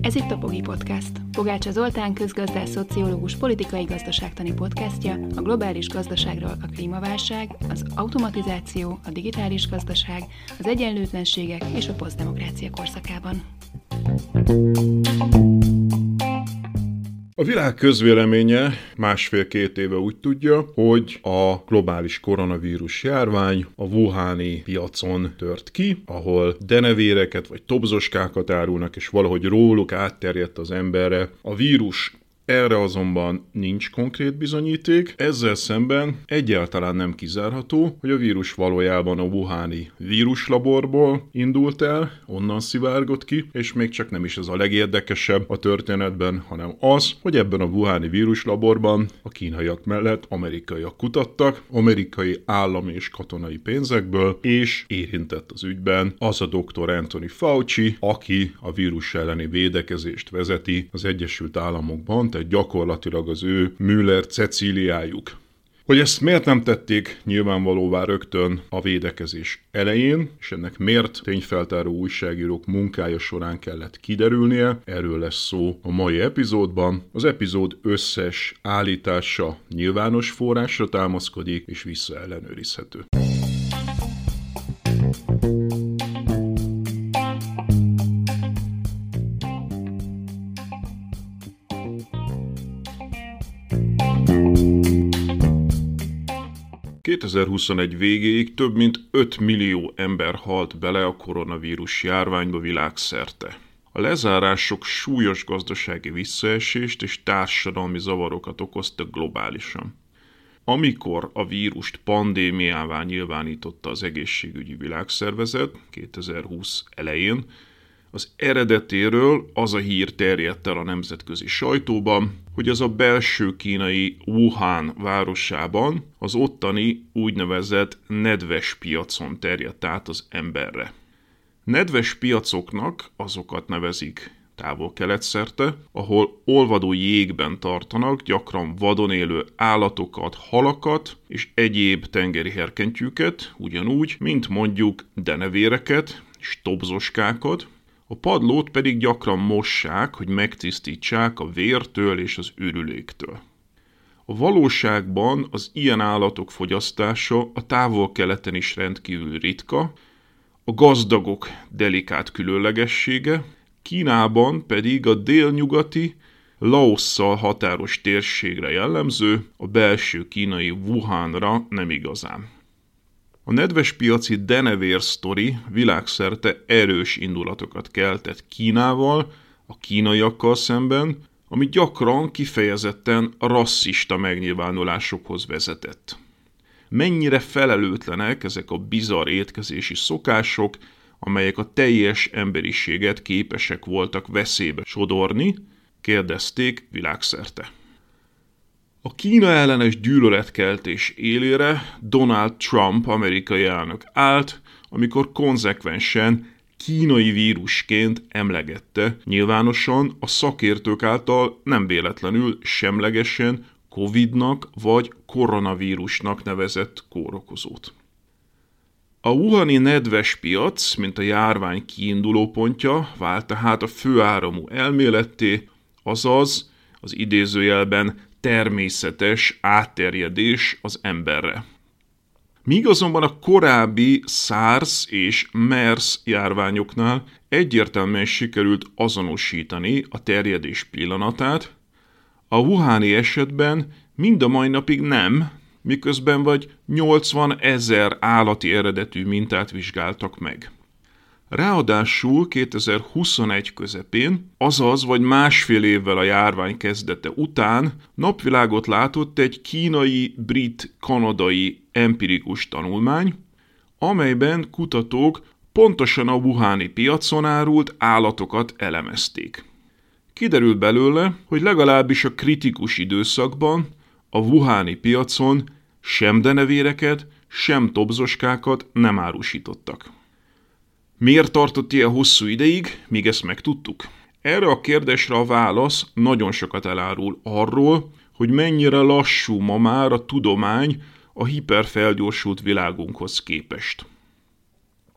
Ez itt a Pogi Podcast. Pogácsa Zoltán közgazdás, szociológus, politikai gazdaságtani podcastja a globális gazdaságról a klímaválság, az automatizáció, a digitális gazdaság, az egyenlőtlenségek és a posztdemokrácia korszakában. A világ közvéleménye másfél-két éve úgy tudja, hogy a globális koronavírus járvány a Wuhani piacon tört ki, ahol denevéreket vagy tobzoskákat árulnak, és valahogy róluk átterjedt az emberre a vírus erre azonban nincs konkrét bizonyíték, ezzel szemben egyáltalán nem kizárható, hogy a vírus valójában a Wuhani víruslaborból indult el, onnan szivárgott ki, és még csak nem is ez a legérdekesebb a történetben, hanem az, hogy ebben a Wuhani víruslaborban a kínaiak mellett amerikaiak kutattak, amerikai állami és katonai pénzekből, és érintett az ügyben az a dr. Anthony Fauci, aki a vírus elleni védekezést vezeti az Egyesült Államokban, tehát gyakorlatilag az ő Müller Cecíliájuk. Hogy ezt miért nem tették nyilvánvalóvá rögtön a védekezés elején, és ennek miért tényfeltáró újságírók munkája során kellett kiderülnie, erről lesz szó a mai epizódban. Az epizód összes állítása nyilvános forrásra támaszkodik és visszaellenőrizhető. 2021 végéig több mint 5 millió ember halt bele a koronavírus járványba világszerte. A lezárások súlyos gazdasági visszaesést és társadalmi zavarokat okoztak globálisan. Amikor a vírust pandémiává nyilvánította az egészségügyi világszervezet 2020 elején, az eredetéről az a hír terjedt el a nemzetközi sajtóban, hogy az a belső kínai Wuhan városában az ottani úgynevezett nedves piacon terjedt át az emberre. Nedves piacoknak azokat nevezik távol-kelet szerte, ahol olvadó jégben tartanak gyakran vadon élő állatokat, halakat és egyéb tengeri herkentyűket, ugyanúgy, mint mondjuk denevéreket és tobzoskákat, a padlót pedig gyakran mossák, hogy megtisztítsák a vértől és az ürüléktől. A valóságban az ilyen állatok fogyasztása a távol-keleten is rendkívül ritka, a gazdagok delikát különlegessége, Kínában pedig a délnyugati, Laosszal határos térségre jellemző, a belső kínai Wuhanra nem igazán. A nedves piaci denevér sztori világszerte erős indulatokat keltett Kínával, a kínaiakkal szemben, ami gyakran kifejezetten rasszista megnyilvánulásokhoz vezetett. Mennyire felelőtlenek ezek a bizarr étkezési szokások, amelyek a teljes emberiséget képesek voltak veszélybe sodorni, kérdezték világszerte. A Kína ellenes gyűlöletkeltés élére Donald Trump amerikai elnök állt, amikor konzekvensen kínai vírusként emlegette nyilvánosan a szakértők által nem véletlenül semlegesen Covid-nak vagy koronavírusnak nevezett kórokozót. A Wuhani nedves piac, mint a járvány kiinduló pontja, vált tehát a főáramú elméletté, azaz az idézőjelben természetes átterjedés az emberre. Míg azonban a korábbi SARS és MERS járványoknál egyértelműen sikerült azonosítani a terjedés pillanatát, a Wuhani esetben mind a mai napig nem, miközben vagy 80 ezer állati eredetű mintát vizsgáltak meg. Ráadásul 2021 közepén, azaz vagy másfél évvel a járvány kezdete után napvilágot látott egy kínai-brit-kanadai empirikus tanulmány, amelyben kutatók pontosan a Wuhani piacon árult állatokat elemezték. Kiderült belőle, hogy legalábbis a kritikus időszakban a Wuhani piacon sem denevéreket, sem tobzoskákat nem árusítottak. Miért tartott ilyen hosszú ideig, míg ezt megtudtuk? Erre a kérdésre a válasz nagyon sokat elárul arról, hogy mennyire lassú ma már a tudomány a hiperfelgyorsult világunkhoz képest.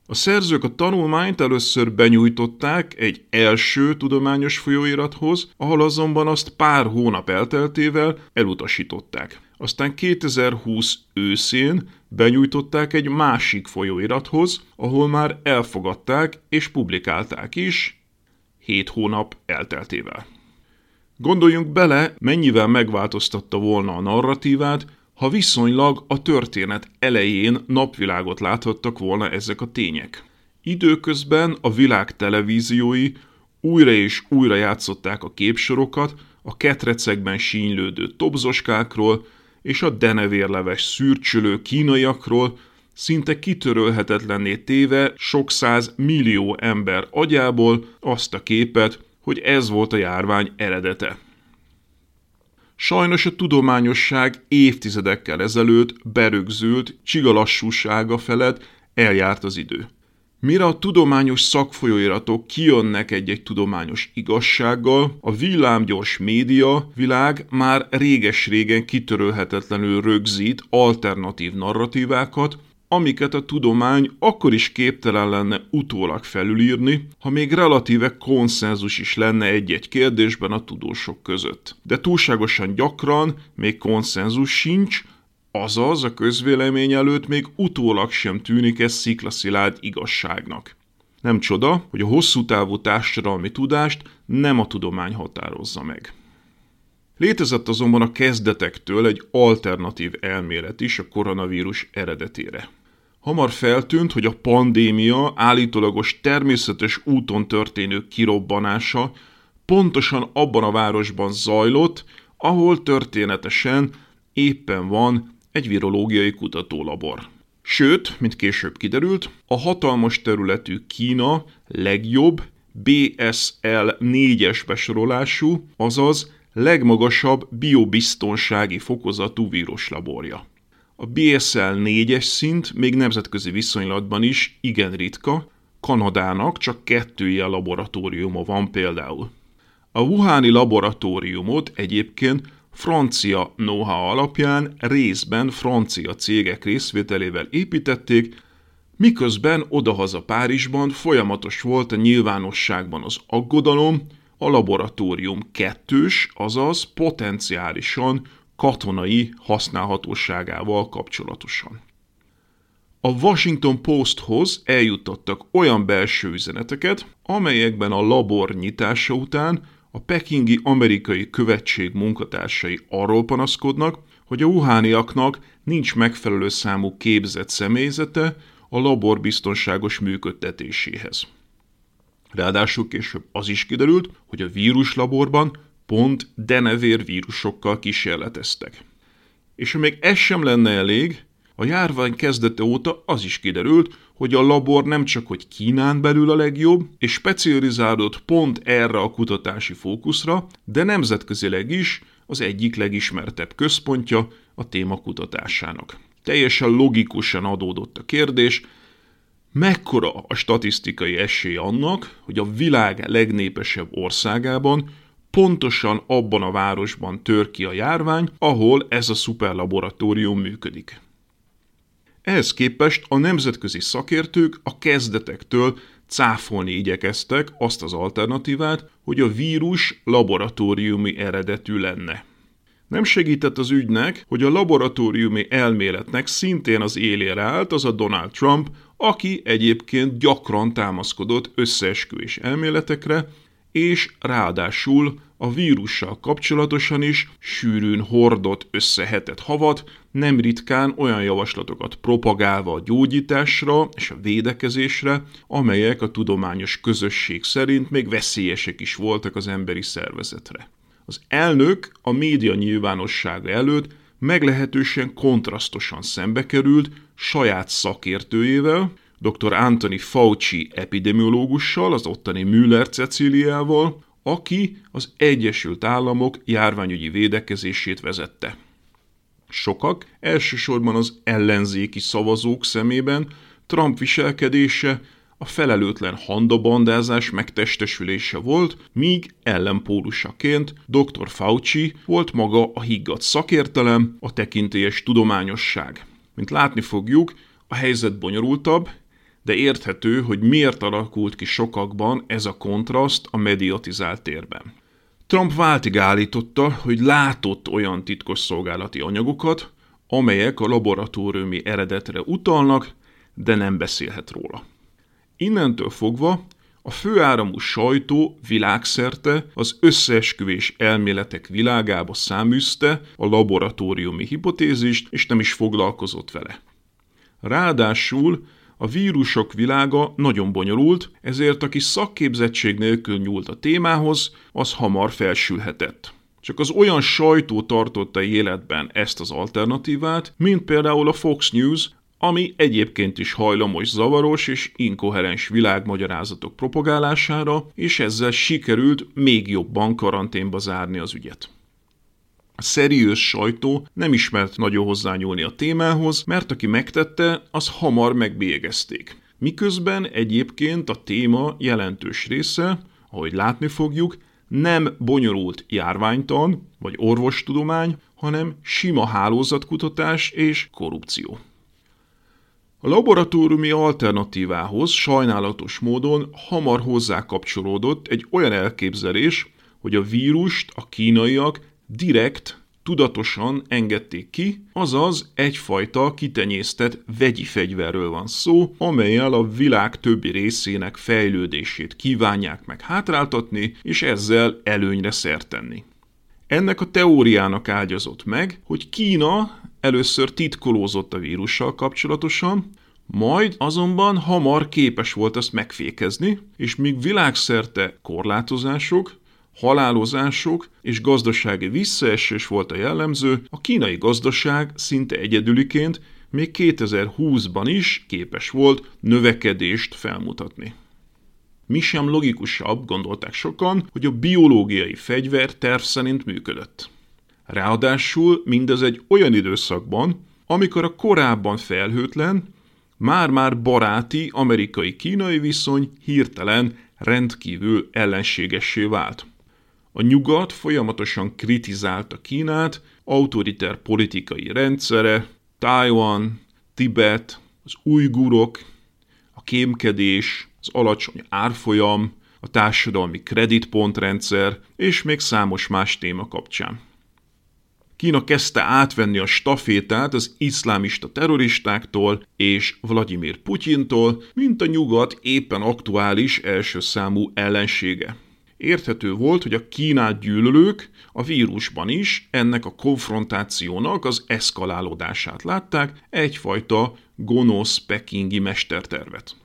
A szerzők a tanulmányt először benyújtották egy első tudományos folyóirathoz, ahol azonban azt pár hónap elteltével elutasították. Aztán 2020 őszén benyújtották egy másik folyóirathoz, ahol már elfogadták és publikálták is, 7 hónap elteltével. Gondoljunk bele, mennyivel megváltoztatta volna a narratívát, ha viszonylag a történet elején napvilágot láthattak volna ezek a tények. Időközben a világ televíziói újra és újra játszották a képsorokat a ketrecekben sínylődő tobzoskákról és a denevérleves szürcsölő kínaiakról, szinte kitörölhetetlenné téve sok száz millió ember agyából azt a képet, hogy ez volt a járvány eredete. Sajnos a tudományosság évtizedekkel ezelőtt berögzült csigalassúsága felett eljárt az idő. Mire a tudományos szakfolyóiratok kijönnek egy-egy tudományos igazsággal, a villámgyors média világ már réges-régen kitörölhetetlenül rögzít alternatív narratívákat, amiket a tudomány akkor is képtelen lenne utólag felülírni, ha még relatíve konszenzus is lenne egy-egy kérdésben a tudósok között. De túlságosan gyakran még konszenzus sincs, azaz a közvélemény előtt még utólag sem tűnik ez sziklaszilárd igazságnak. Nem csoda, hogy a hosszú távú társadalmi tudást nem a tudomány határozza meg. Létezett azonban a kezdetektől egy alternatív elmélet is a koronavírus eredetére. Hamar feltűnt, hogy a pandémia állítólagos természetes úton történő kirobbanása pontosan abban a városban zajlott, ahol történetesen éppen van egy virológiai kutatólabor. Sőt, mint később kiderült, a hatalmas területű Kína legjobb BSL 4-es besorolású, azaz legmagasabb biobiztonsági fokozatú víruslaborja. A BSL 4-es szint még nemzetközi viszonylatban is igen ritka, Kanadának csak kettő ilyen laboratóriuma van például. A Wuhani laboratóriumot egyébként francia know alapján részben francia cégek részvételével építették, miközben odahaza Párizsban folyamatos volt a nyilvánosságban az aggodalom, a laboratórium kettős, azaz potenciálisan katonai használhatóságával kapcsolatosan. A Washington Posthoz eljutottak olyan belső üzeneteket, amelyekben a labor nyitása után a pekingi amerikai követség munkatársai arról panaszkodnak, hogy a uhániaknak nincs megfelelő számú képzett személyzete a labor biztonságos működtetéséhez. Ráadásul később az is kiderült, hogy a víruslaborban pont denevér vírusokkal kísérleteztek. És ha még ez sem lenne elég, a járvány kezdete óta az is kiderült, hogy a labor nem csak hogy Kínán belül a legjobb, és specializálódott pont erre a kutatási fókuszra, de nemzetközileg is az egyik legismertebb központja a téma kutatásának. Teljesen logikusan adódott a kérdés, mekkora a statisztikai esély annak, hogy a világ legnépesebb országában pontosan abban a városban tör ki a járvány, ahol ez a szuperlaboratórium működik. Ehhez képest a nemzetközi szakértők a kezdetektől cáfolni igyekeztek azt az alternatívát, hogy a vírus laboratóriumi eredetű lenne. Nem segített az ügynek, hogy a laboratóriumi elméletnek szintén az élére állt az a Donald Trump, aki egyébként gyakran támaszkodott összeesküvés elméletekre, és ráadásul a vírussal kapcsolatosan is sűrűn hordott összehetett havat, nem ritkán olyan javaslatokat propagálva a gyógyításra és a védekezésre, amelyek a tudományos közösség szerint még veszélyesek is voltak az emberi szervezetre. Az elnök a média nyilvánossága előtt meglehetősen kontrasztosan szembe került saját szakértőjével, dr. Anthony Fauci epidemiológussal, az ottani Müller Ceciliával, aki az Egyesült Államok járványügyi védekezését vezette. Sokak, elsősorban az ellenzéki szavazók szemében Trump viselkedése a felelőtlen handabandázás megtestesülése volt, míg ellenpólusaként dr. Fauci volt maga a higgadt szakértelem, a tekintélyes tudományosság. Mint látni fogjuk, a helyzet bonyolultabb, de érthető, hogy miért alakult ki sokakban ez a kontraszt a mediatizált térben. Trump váltig állította, hogy látott olyan titkosszolgálati anyagokat, amelyek a laboratóriumi eredetre utalnak, de nem beszélhet róla. Innentől fogva a főáramú sajtó világszerte az összeesküvés elméletek világába száműzte a laboratóriumi hipotézist, és nem is foglalkozott vele. Ráadásul a vírusok világa nagyon bonyolult, ezért aki szakképzettség nélkül nyúlt a témához, az hamar felsülhetett. Csak az olyan sajtó tartotta életben ezt az alternatívát, mint például a Fox News, ami egyébként is hajlamos zavaros és inkoherens világmagyarázatok propagálására, és ezzel sikerült még jobban karanténba zárni az ügyet. A szeriős sajtó nem ismert nagyon hozzányúlni a témához, mert aki megtette, az hamar megbélyegezték. Miközben egyébként a téma jelentős része, ahogy látni fogjuk, nem bonyolult járványtan vagy orvostudomány, hanem sima hálózatkutatás és korrupció. A laboratóriumi alternatívához sajnálatos módon hamar hozzá kapcsolódott egy olyan elképzelés, hogy a vírust a kínaiak direkt, tudatosan engedték ki, azaz egyfajta kitenyésztett vegyi fegyverről van szó, amelyel a világ többi részének fejlődését kívánják meg hátráltatni, és ezzel előnyre szertenni. Ennek a teóriának ágyazott meg, hogy Kína először titkolózott a vírussal kapcsolatosan, majd azonban hamar képes volt ezt megfékezni, és míg világszerte korlátozások, halálozások és gazdasági visszaesés volt a jellemző, a kínai gazdaság szinte egyedüliként még 2020-ban is képes volt növekedést felmutatni. Mi sem logikusabb, gondolták sokan, hogy a biológiai fegyver terv szerint működött. Ráadásul mindez egy olyan időszakban, amikor a korábban felhőtlen, már-már baráti amerikai-kínai viszony hirtelen rendkívül ellenségessé vált. A nyugat folyamatosan kritizálta Kínát, autoriter politikai rendszere, Taiwan, Tibet, az ujgurok, a kémkedés, az alacsony árfolyam, a társadalmi kreditpontrendszer és még számos más téma kapcsán. Kína kezdte átvenni a stafétát az iszlámista terroristáktól és Vladimir Putyintól, mint a nyugat éppen aktuális első számú ellensége. Érthető volt, hogy a Kínát gyűlölők a vírusban is ennek a konfrontációnak az eszkalálódását látták, egyfajta gonosz pekingi mestertervet.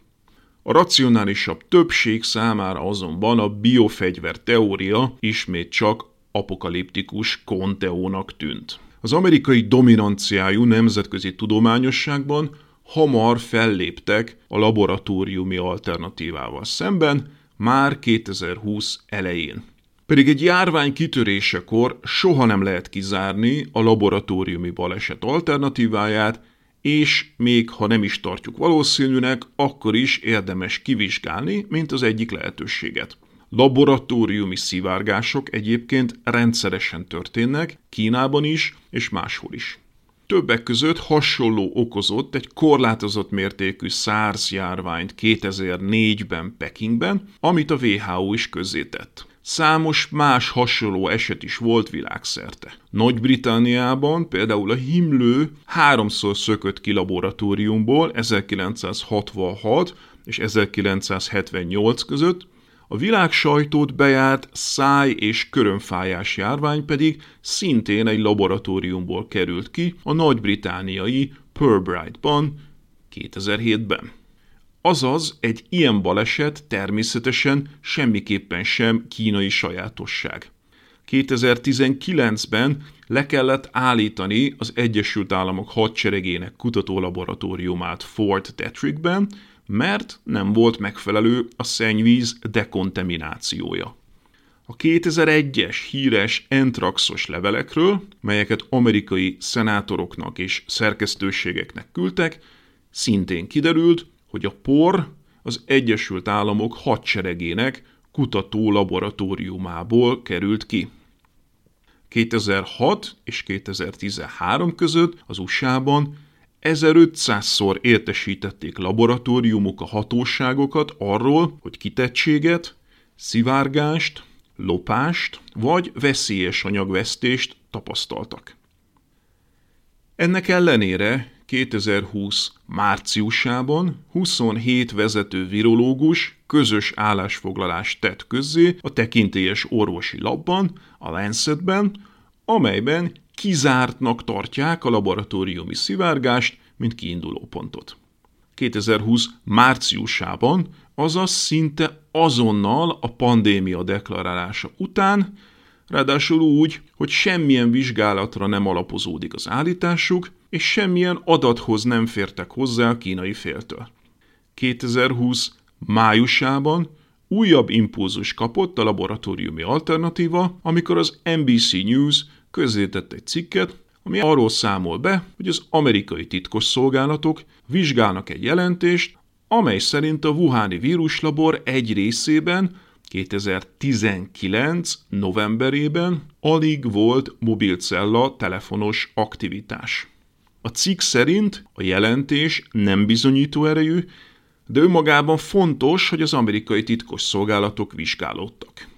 A racionálisabb többség számára azonban a biofegyver teória ismét csak apokaliptikus konteónak tűnt. Az amerikai dominanciájú nemzetközi tudományosságban hamar felléptek a laboratóriumi alternatívával szemben, már 2020 elején. Pedig egy járvány kitörésekor soha nem lehet kizárni a laboratóriumi baleset alternatíváját, és még ha nem is tartjuk valószínűnek, akkor is érdemes kivizsgálni, mint az egyik lehetőséget. Laboratóriumi szivárgások egyébként rendszeresen történnek, Kínában is és máshol is. Többek között hasonló okozott egy korlátozott mértékű SARS járványt 2004-ben Pekingben, amit a WHO is közzétett. Számos más hasonló eset is volt világszerte. Nagy-Britanniában például a himlő háromszor szökött ki laboratóriumból 1966 és 1978 között, a világ sajtót bejárt száj- és körömfájás járvány pedig szintén egy laboratóriumból került ki a nagy-britániai Purbright-ban 2007-ben. Azaz egy ilyen baleset természetesen semmiképpen sem kínai sajátosság. 2019-ben le kellett állítani az Egyesült Államok hadseregének kutatólaboratóriumát Fort Detrickben, mert nem volt megfelelő a szennyvíz dekontaminációja. A 2001-es híres entraxos levelekről, melyeket amerikai szenátoroknak és szerkesztőségeknek küldtek, szintén kiderült, hogy a por az Egyesült Államok hadseregének kutató laboratóriumából került ki. 2006 és 2013 között az USA-ban 1500-szor értesítették laboratóriumok a hatóságokat arról, hogy kitettséget, szivárgást, lopást vagy veszélyes anyagvesztést tapasztaltak. Ennek ellenére 2020 márciusában 27 vezető virológus közös állásfoglalást tett közzé a tekintélyes orvosi labban, a Lancetben, amelyben kizártnak tartják a laboratóriumi szivárgást, mint kiinduló pontot. 2020 márciusában, azaz szinte azonnal a pandémia deklarálása után, ráadásul úgy, hogy semmilyen vizsgálatra nem alapozódik az állításuk, és semmilyen adathoz nem fértek hozzá a kínai féltől. 2020 májusában újabb impulzus kapott a laboratóriumi alternatíva, amikor az NBC News közzétett egy cikket, ami arról számol be, hogy az amerikai titkos szolgálatok vizsgálnak egy jelentést, amely szerint a Wuhani víruslabor egy részében 2019. novemberében alig volt mobilcella telefonos aktivitás. A cikk szerint a jelentés nem bizonyító erejű, de önmagában fontos, hogy az amerikai titkos szolgálatok vizsgálódtak.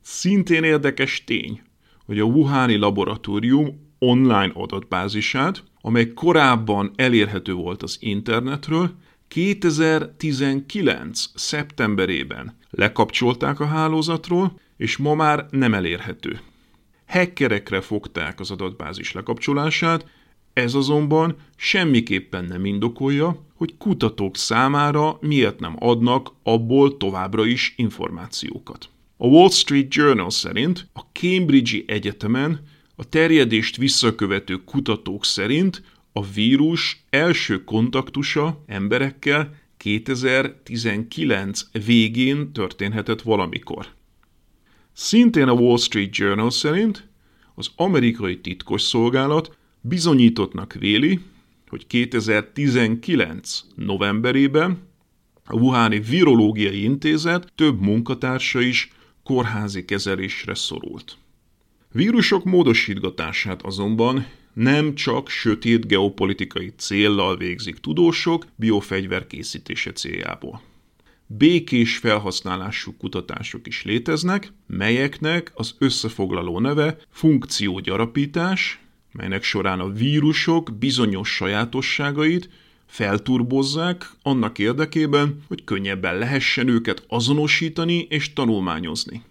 Szintén érdekes tény, hogy a Wuhani laboratórium online adatbázisát, amely korábban elérhető volt az internetről, 2019. szeptemberében lekapcsolták a hálózatról, és ma már nem elérhető. Hackerekre fogták az adatbázis lekapcsolását, ez azonban semmiképpen nem indokolja, hogy kutatók számára miért nem adnak abból továbbra is információkat. A Wall Street Journal szerint a Cambridge-i Egyetemen a terjedést visszakövető kutatók szerint a vírus első kontaktusa emberekkel 2019 végén történhetett valamikor. Szintén a Wall Street Journal szerint az amerikai titkosszolgálat bizonyítottnak véli, hogy 2019 novemberében a Wuhani Virológiai Intézet több munkatársa is kórházi kezelésre szorult. Vírusok módosítgatását azonban nem csak sötét geopolitikai céllal végzik tudósok biofegyver készítése céljából. Békés felhasználású kutatások is léteznek, melyeknek az összefoglaló neve funkciógyarapítás, melynek során a vírusok bizonyos sajátosságait felturbozzák annak érdekében, hogy könnyebben lehessen őket azonosítani és tanulmányozni.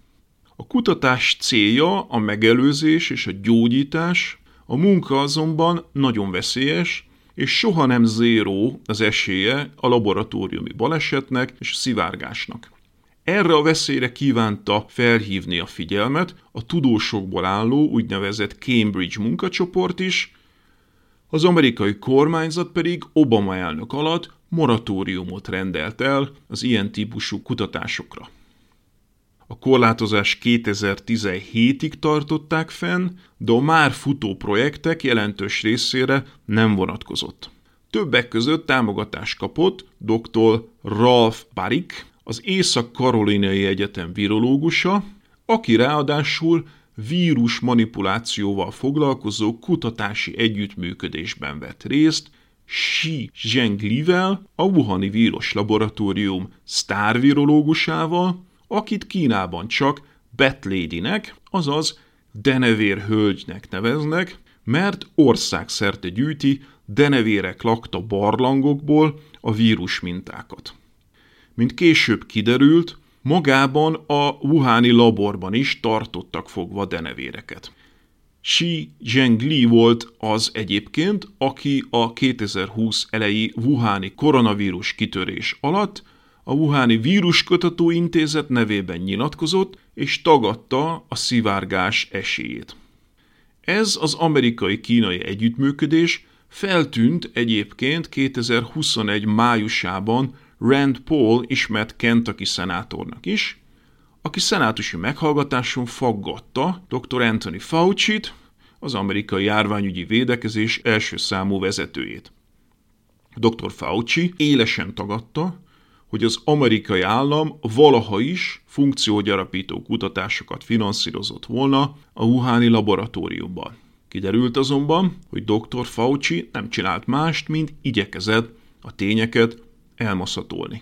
A kutatás célja a megelőzés és a gyógyítás, a munka azonban nagyon veszélyes, és soha nem zéró az esélye a laboratóriumi balesetnek és a szivárgásnak. Erre a veszélyre kívánta felhívni a figyelmet a tudósokból álló úgynevezett Cambridge munkacsoport is, az amerikai kormányzat pedig Obama elnök alatt moratóriumot rendelt el az ilyen típusú kutatásokra. A korlátozás 2017-ig tartották fenn, de a már futó projektek jelentős részére nem vonatkozott. Többek között támogatást kapott dr. Ralph Barik, az Észak-Karolinai Egyetem virológusa, aki ráadásul vírus manipulációval foglalkozó kutatási együttműködésben vett részt, Xi Zhenglivel, a Wuhani Vírus Laboratórium sztárvirológusával, akit Kínában csak Bat Lady-nek, azaz denevér hölgynek neveznek, mert országszerte gyűjti denevérek lakta barlangokból a vírus mintákat. Mint később kiderült, magában a Wuhani laborban is tartottak fogva denevéreket. Xi Zhengli volt az egyébként, aki a 2020 elejé Wuhani koronavírus kitörés alatt a Wuhani Víruskutató Intézet nevében nyilatkozott, és tagadta a szivárgás esélyét. Ez az amerikai-kínai együttműködés feltűnt egyébként 2021 májusában Rand Paul ismert Kentucky szenátornak is, aki szenátusi meghallgatáson faggatta dr. Anthony Fauci-t, az amerikai járványügyi védekezés első számú vezetőjét. Dr. Fauci élesen tagadta, hogy az amerikai állam valaha is funkciógyarapító kutatásokat finanszírozott volna a Wuhani laboratóriumban. Kiderült azonban, hogy dr. Fauci nem csinált mást, mint igyekezett a tényeket elmaszatolni.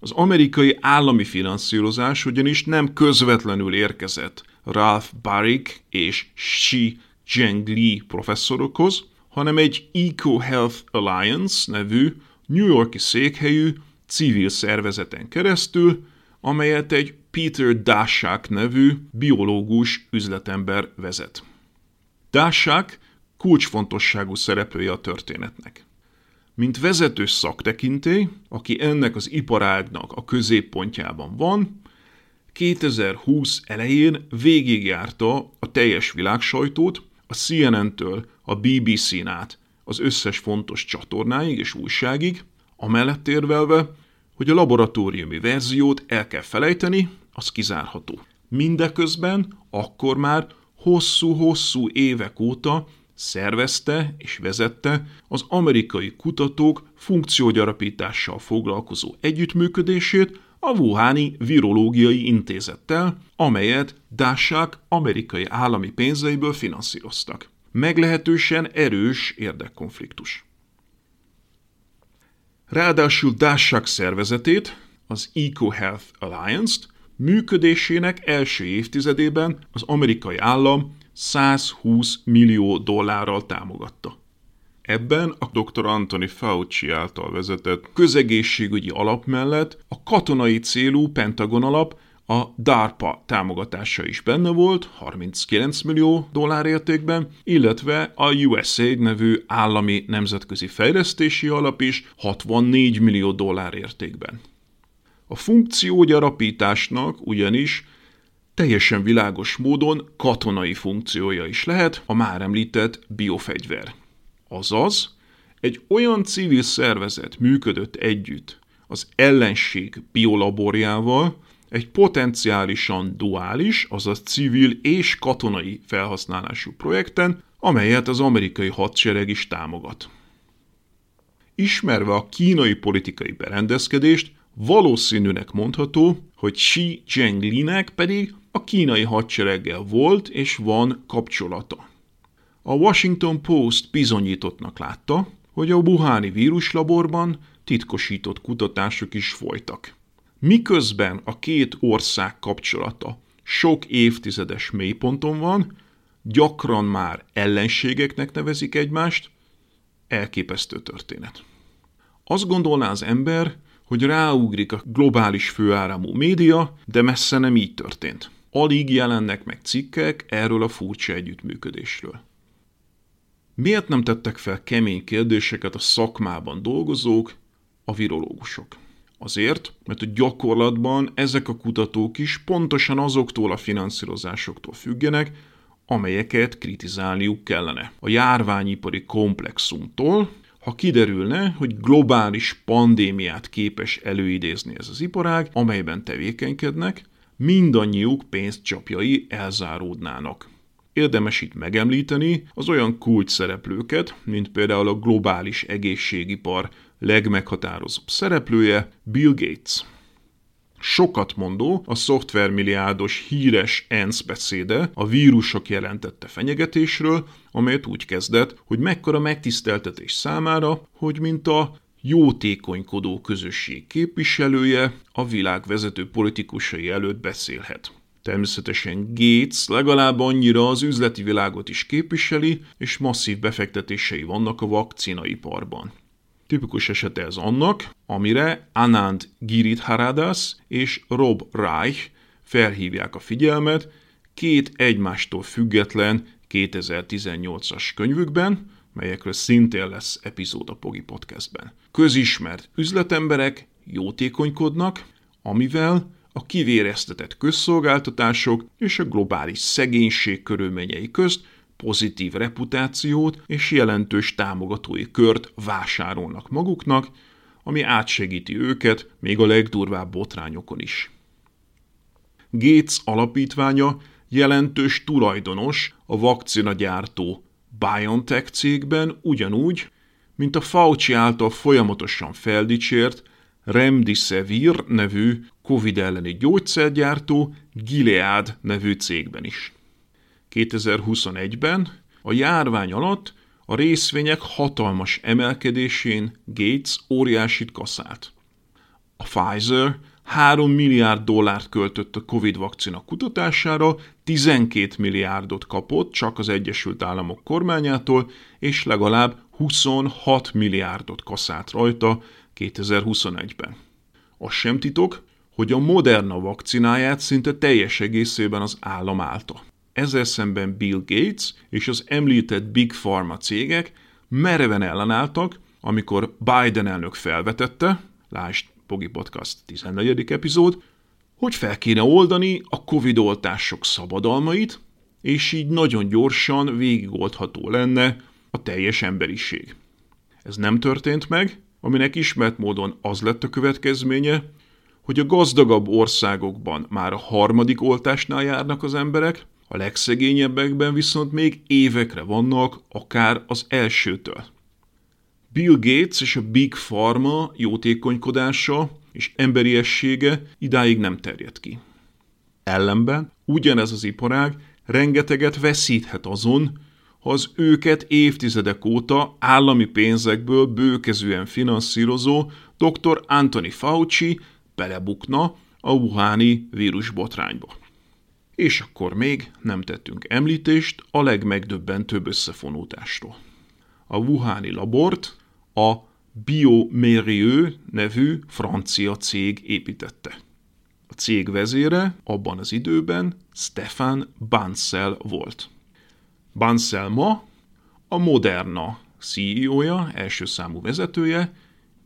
Az amerikai állami finanszírozás ugyanis nem közvetlenül érkezett Ralph Baric és Xi Zhengli professzorokhoz, hanem egy EcoHealth Alliance nevű New Yorki székhelyű civil szervezeten keresztül, amelyet egy Peter Daszak nevű biológus üzletember vezet. Daszak kulcsfontosságú szereplője a történetnek. Mint vezető szaktekintély, aki ennek az iparágnak a középpontjában van, 2020 elején végigjárta a teljes világsajtót, a CNN-től a BBC-n át az összes fontos csatornáig és újságig, amellett érvelve, hogy a laboratóriumi verziót el kell felejteni, az kizárható. Mindeközben akkor már hosszú-hosszú évek óta szervezte és vezette az amerikai kutatók funkciógyarapítással foglalkozó együttműködését a Wuhani Virológiai Intézettel, amelyet Dásák amerikai állami pénzeiből finanszíroztak. Meglehetősen erős érdekkonfliktus. Ráadásul Dásák szervezetét, az EcoHealth Alliance-t működésének első évtizedében az amerikai állam 120 millió dollárral támogatta. Ebben a dr. Anthony Fauci által vezetett közegészségügyi alap mellett a katonai célú Pentagon alap a DARPA támogatása is benne volt, 39 millió dollár értékben, illetve a USAID nevű állami nemzetközi fejlesztési alap is 64 millió dollár értékben. A funkciógyarapításnak ugyanis teljesen világos módon katonai funkciója is lehet a már említett biofegyver. Azaz, egy olyan civil szervezet működött együtt az ellenség biolaborjával, egy potenciálisan duális, azaz civil és katonai felhasználású projekten, amelyet az amerikai hadsereg is támogat. Ismerve a kínai politikai berendezkedést, valószínűnek mondható, hogy Xi Zhenglinek pedig a kínai hadsereggel volt és van kapcsolata. A Washington Post bizonyítottnak látta, hogy a Wuhani víruslaborban titkosított kutatások is folytak. Miközben a két ország kapcsolata sok évtizedes mélyponton van, gyakran már ellenségeknek nevezik egymást, elképesztő történet. Azt gondolná az ember, hogy ráugrik a globális főáramú média, de messze nem így történt. Alig jelennek meg cikkek erről a furcsa együttműködésről. Miért nem tettek fel kemény kérdéseket a szakmában dolgozók, a virológusok? Azért, mert a gyakorlatban ezek a kutatók is pontosan azoktól a finanszírozásoktól függenek, amelyeket kritizálniuk kellene. A járványipari komplexumtól, ha kiderülne, hogy globális pandémiát képes előidézni ez az iparág, amelyben tevékenykednek, mindannyiuk pénzcsapjai elzáródnának. Érdemes itt megemlíteni az olyan kulcs szereplőket, mint például a globális egészségipar legmeghatározóbb szereplője Bill Gates. Sokat mondó a szoftvermilliárdos híres ENSZ beszéde a vírusok jelentette fenyegetésről, amelyet úgy kezdett, hogy mekkora megtiszteltetés számára, hogy mint a jótékonykodó közösség képviselője a világ vezető politikusai előtt beszélhet. Természetesen Gates legalább annyira az üzleti világot is képviseli, és masszív befektetései vannak a vakcinaiparban. Tipikus esete ez annak, amire Anand Giridharadas és Rob Reich felhívják a figyelmet két egymástól független 2018-as könyvükben, melyekről szintén lesz epizód a Pogi Podcastben. Közismert üzletemberek jótékonykodnak, amivel a kivéreztetett közszolgáltatások és a globális szegénység körülményei közt pozitív reputációt és jelentős támogatói kört vásárolnak maguknak, ami átsegíti őket még a legdurvább botrányokon is. Gates alapítványa jelentős tulajdonos a vakcinagyártó BioNTech cégben ugyanúgy, mint a Fauci által folyamatosan feldicsért Remdesivir nevű Covid elleni gyógyszergyártó Gilead nevű cégben is. 2021-ben A járvány alatt a részvények hatalmas emelkedésén Gates óriásit kaszált. A Pfizer 3 milliárd dollárt költött a Covid vakcina kutatására, 12 milliárdot kapott csak az Egyesült Államok kormányától, és legalább 26 milliárdot kaszált rajta 2021-ben. Az sem titok, hogy a Moderna vakcináját szinte teljes egészében az állam állta. Ezzel szemben Bill Gates és az említett Big Pharma cégek mereven ellenálltak, amikor Biden elnök felvetette, lásd Pogi Podcast 14. epizód, hogy fel kéne oldani a Covid oltások szabadalmait, és így nagyon gyorsan végigoldható lenne a teljes emberiség. Ez nem történt meg, aminek ismert módon az lett a következménye, hogy a gazdagabb országokban már a harmadik oltásnál járnak az emberek, a legszegényebbekben viszont még évekre vannak, akár az elsőtől. Bill Gates és a Big Pharma jótékonykodása és emberiessége idáig nem terjed ki. Ellenben ugyanez az iparág rengeteget veszíthet azon, ha az őket évtizedek óta állami pénzekből bőkezően finanszírozó dr. Anthony Fauci belebukna a Wuhani vírusbotrányba. És akkor még nem tettünk említést a legmegdöbbentőbb összefonódásról. A Wuhani labort a Biomérieux nevű francia cég építette. A cég vezére abban az időben Stefan Bansel volt. Bansel ma a Moderna CEO-ja, első számú vezetője,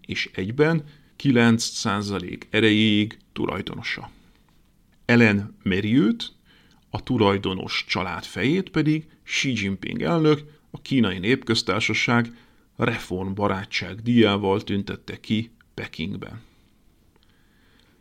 és egyben 9% erejéig tulajdonosa. Ellen Merieux, a tulajdonos család fejét pedig Xi Jinping elnök, a kínai népköztársaság reformbarátság díjával tüntette ki Pekingben.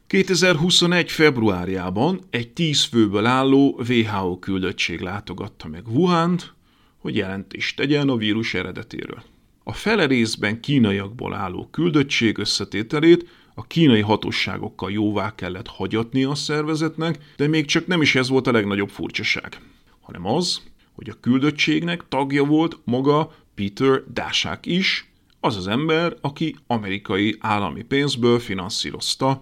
2021. februárjában egy tíz főből álló WHO küldöttség látogatta meg Wuhan-t, hogy jelentést tegyen a vírus eredetéről. A fele részben kínaiakból álló küldöttség összetételét a kínai hatóságokkal jóvá kellett hagyatni a szervezetnek, de még csak nem is ez volt a legnagyobb furcsaság, hanem az, hogy a küldöttségnek tagja volt maga Peter Daszak is, az az ember, aki amerikai állami pénzből finanszírozta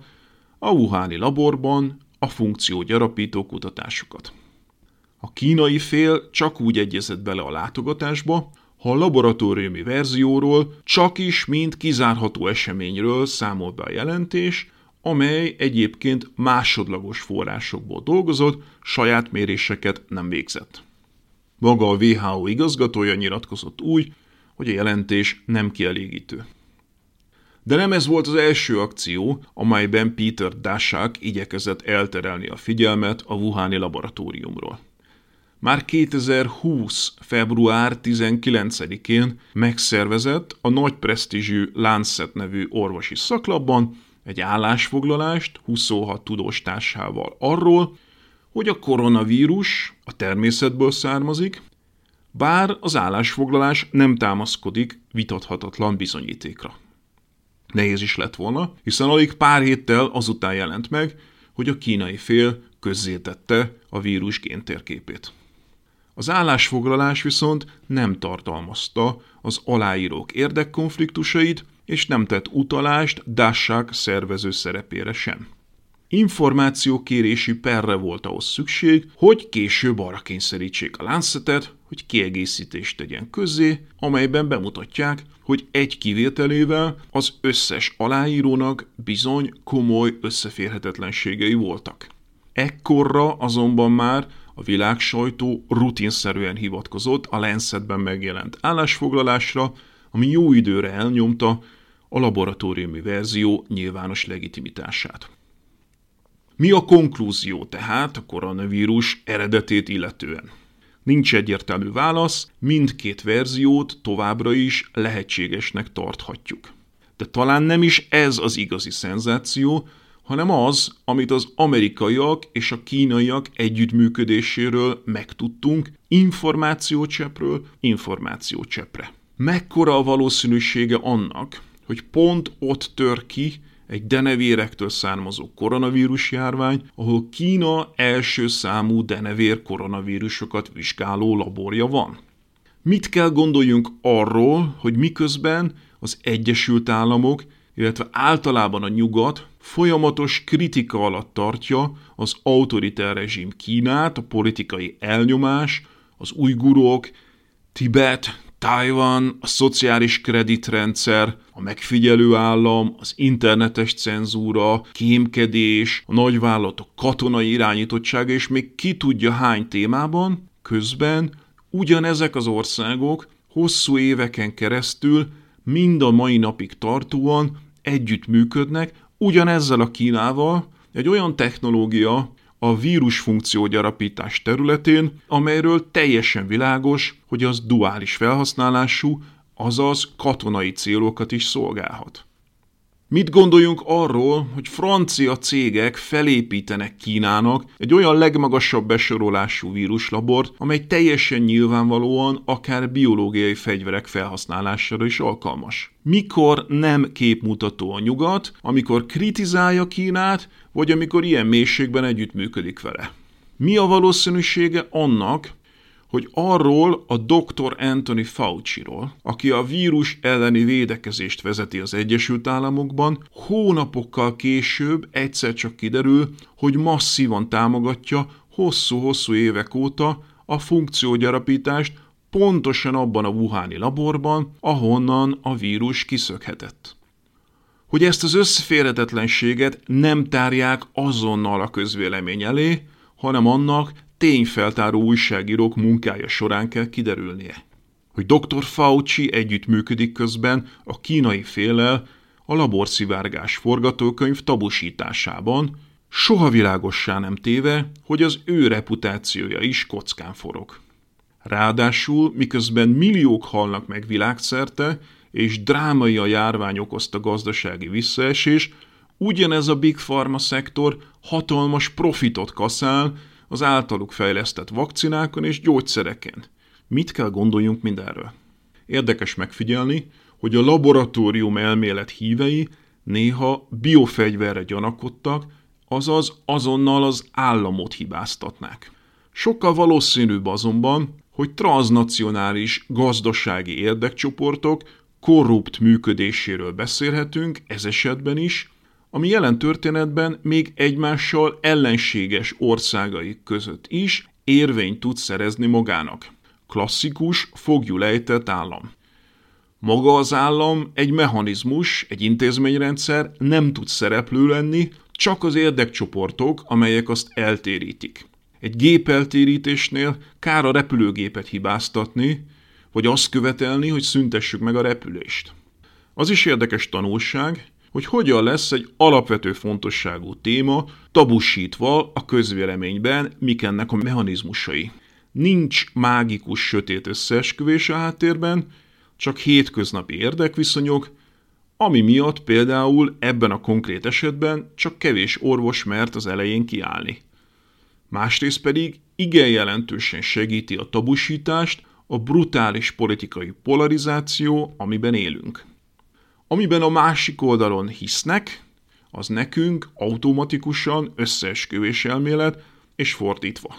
a Wuhani laborban a funkció gyarapító kutatásokat. A kínai fél csak úgy egyezett bele a látogatásba, ha a laboratóriumi verzióról csak is mint kizárható eseményről számol be a jelentés, amely egyébként másodlagos forrásokból dolgozott, saját méréseket nem végzett. Maga a WHO igazgatója nyilatkozott úgy, hogy a jelentés nem kielégítő. De nem ez volt az első akció, amelyben Peter Daszak igyekezett elterelni a figyelmet a Wuhani laboratóriumról. Már 2020. február 19-én megszervezett a nagy presztízsű Lancet nevű orvosi szaklapban egy állásfoglalást 26 tudós társával arról, hogy a koronavírus a természetből származik, bár az állásfoglalás nem támaszkodik vitathatatlan bizonyítékra. Nehéz is lett volna, hiszen alig pár héttel azután jelent meg, hogy a kínai fél közzétette a vírus géntérképét. Az állásfoglalás viszont nem tartalmazta az aláírók érdekkonfliktusait, és nem tett utalást Dassak szervező szerepére sem. Információkérési perre volt ahhoz szükség, hogy később arra kényszerítsék a Lancetet, hogy kiegészítést tegyen közzé, amelyben bemutatják, hogy egy kivételével az összes aláírónak bizony komoly összeférhetetlenségei voltak. Ekkorra azonban már a világ sajtó rutinszerűen hivatkozott a Lancetben megjelent állásfoglalásra, ami jó időre elnyomta a laboratóriumi verzió nyilvános legitimitását. Mi a konklúzió tehát a koronavírus eredetét illetően? Nincs egyértelmű válasz, mindkét verziót továbbra is lehetségesnek tarthatjuk. De talán nem is ez az igazi szenzáció, hanem az, amit az amerikaiak és a kínaiak együttműködéséről megtudtunk információcsepről információcsepre. Mekkora a valószínűsége annak, hogy pont ott tör ki egy denevérektől származó koronavírus járvány, ahol Kína első számú denevér koronavírusokat vizsgáló laborja van. Mit kell gondoljunk arról, hogy miközben az Egyesült Államok, illetve általában a nyugat folyamatos kritika alatt tartja az autoritár rezsim Kínát, a politikai elnyomás, az ujgurok, Tibet, Taiwan, a szociális kreditrendszer, a megfigyelő állam, az internetes cenzúra, kémkedés, a nagyvállalatok katonai irányítottsága, és még ki tudja hány témában, közben ugyanezek az országok hosszú éveken keresztül mind a mai napig tartóan együtt működnek, ugyanezzel a Kínával, egy olyan technológia, a vírus gyarapítás területén, amelyről teljesen világos, hogy az duális felhasználású, azaz katonai célokat is szolgálhat. Mit gondoljunk arról, hogy francia cégek felépítenek Kínának egy olyan legmagasabb besorolású víruslabort, amely teljesen nyilvánvalóan akár biológiai fegyverek felhasználására is alkalmas? Mikor nem képmutató a nyugat, amikor kritizálja Kínát, vagy amikor ilyen mélységben együttműködik vele? Mi a valószínűsége annak, hogy arról a dr. Anthony Fauci-ról, aki a vírus elleni védekezést vezeti az Egyesült Államokban, hónapokkal később egyszer csak kiderül, hogy masszívan támogatja hosszú-hosszú évek óta a funkciógyarapítást pontosan abban a Wuhani laborban, ahonnan a vírus kiszökhetett. Hogy ezt az összeférhetetlenséget nem tárják azonnal a közvélemény elé, hanem annak tényfeltáró újságírók munkája során kell kiderülnie. Hogy dr. Fauci együttműködik közben a kínai félel a laborszivárgás forgatókönyv tabusításában, soha világossá nem téve, hogy az ő reputációja is kockán forog. Ráadásul, miközben milliók halnak meg világszerte, és drámai a járvány okozta gazdasági visszaesés, ugyanez a Big Pharma szektor hatalmas profitot kaszál, az általuk fejlesztett vakcinákon és gyógyszereken. Mit kell gondoljunk mindenről? Érdekes megfigyelni, hogy a laboratórium elmélet hívei néha biofegyverre gyanakodtak, azaz azonnal az államot hibáztatnák. Sokkal valószínűbb azonban, hogy transnacionális gazdasági érdekcsoportok korrupt működéséről beszélhetünk, ez esetben is, ami jelen történetben még egymással ellenséges országaik között is érvényt tud szerezni magának. Klasszikus, fogjulejtett állam. Maga az állam egy mechanizmus, egy intézményrendszer nem tud szereplő lenni, csak az érdekcsoportok, amelyek azt eltérítik. Egy gépeltérítésnél kár a repülőgépet hibáztatni, vagy azt követelni, hogy szüntessük meg a repülést. Az is érdekes tanulság, hogy hogyan lesz egy alapvető fontosságú téma tabusítva a közvéleményben, mik ennek a mechanizmusai. Nincs mágikus sötét összeesküvés a háttérben, csak hétköznapi érdekviszonyok, ami miatt például ebben a konkrét esetben csak kevés orvos mert az elején kiállni. Másrészt pedig igen jelentősen segíti a tabusítást a brutális politikai polarizáció, amiben élünk. Amiben a másik oldalon hisznek, az nekünk automatikusan összeesküvés elmélet, és fordítva.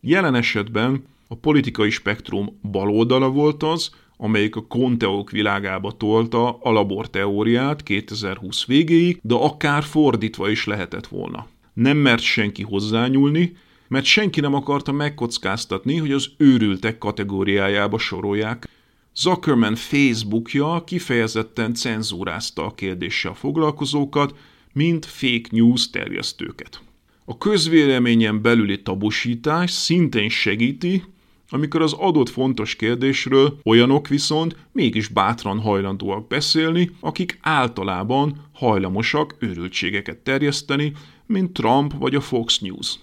Jelen esetben a politikai spektrum baloldala volt az, amelyik a konteók világába tolta a laborteóriát 2020 végéig, de akár fordítva is lehetett volna. Nem mert senki hozzányúlni, mert senki nem akarta megkockáztatni, hogy az őrültek kategóriájába sorolják Zuckerman Facebookja kifejezetten cenzúrázta a kérdéssel foglalkozókat, mint fake news terjesztőket. A közvéleményen belüli tabusítás szintén segíti, amikor az adott fontos kérdésről olyanok viszont mégis bátran hajlandóak beszélni, akik általában hajlamosak őrültségeket terjeszteni, mint Trump vagy a Fox News.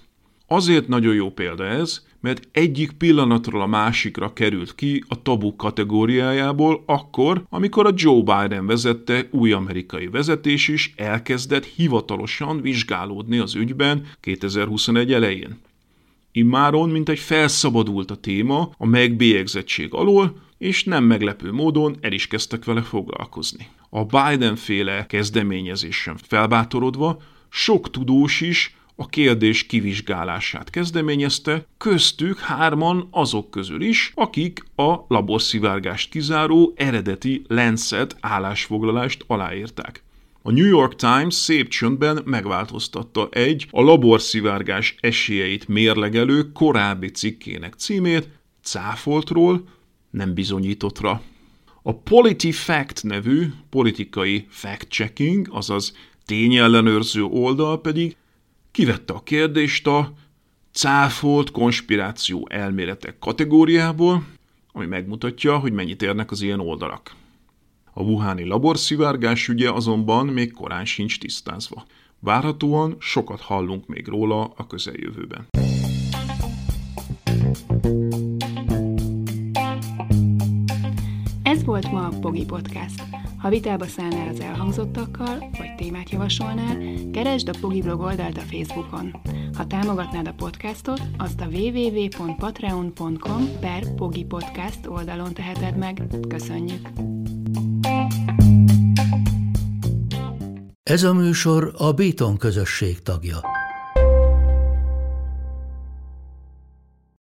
Azért nagyon jó példa ez, mert egyik pillanatról a másikra került ki a tabu kategóriájából akkor, amikor a Joe Biden vezette új amerikai vezetés is elkezdett hivatalosan vizsgálódni az ügyben 2021 elején. Immáron, mint egy felszabadult a téma a megbélyegzettség alól, és nem meglepő módon el is kezdtek vele foglalkozni. A Biden féle kezdeményezésen felbátorodva sok tudós is a kérdés kivizsgálását kezdeményezte, köztük hárman azok közül is, akik a laborszivárgást kizáró eredeti Lancet állásfoglalást aláírták. A New York Times szép csöndben megváltoztatta egy a laborszivárgás esélyeit mérlegelő korábbi cikkének címét cáfoltról nem bizonyítottra. A PolitiFact nevű politikai fact-checking, azaz tényellenőrző oldal pedig kivette a kérdést a cáfolt konspiráció elméletek kategóriából, ami megmutatja, hogy mennyit érnek az ilyen oldalak. A Wuhani laborszivárgás ügye azonban még korán sincs tisztázva. Várhatóan sokat hallunk még róla a közeljövőben. Volt ma a Pogi Podcast. Ha vitába szállnál az elhangzottakkal, vagy témát javasolnál, keresd a Pogi blog oldalt a Facebookon. Ha támogatnád a podcastot, azt a www.patreon.com per Pogi Podcast oldalon teheted meg. Köszönjük! Ez a műsor a Béton közösség tagja.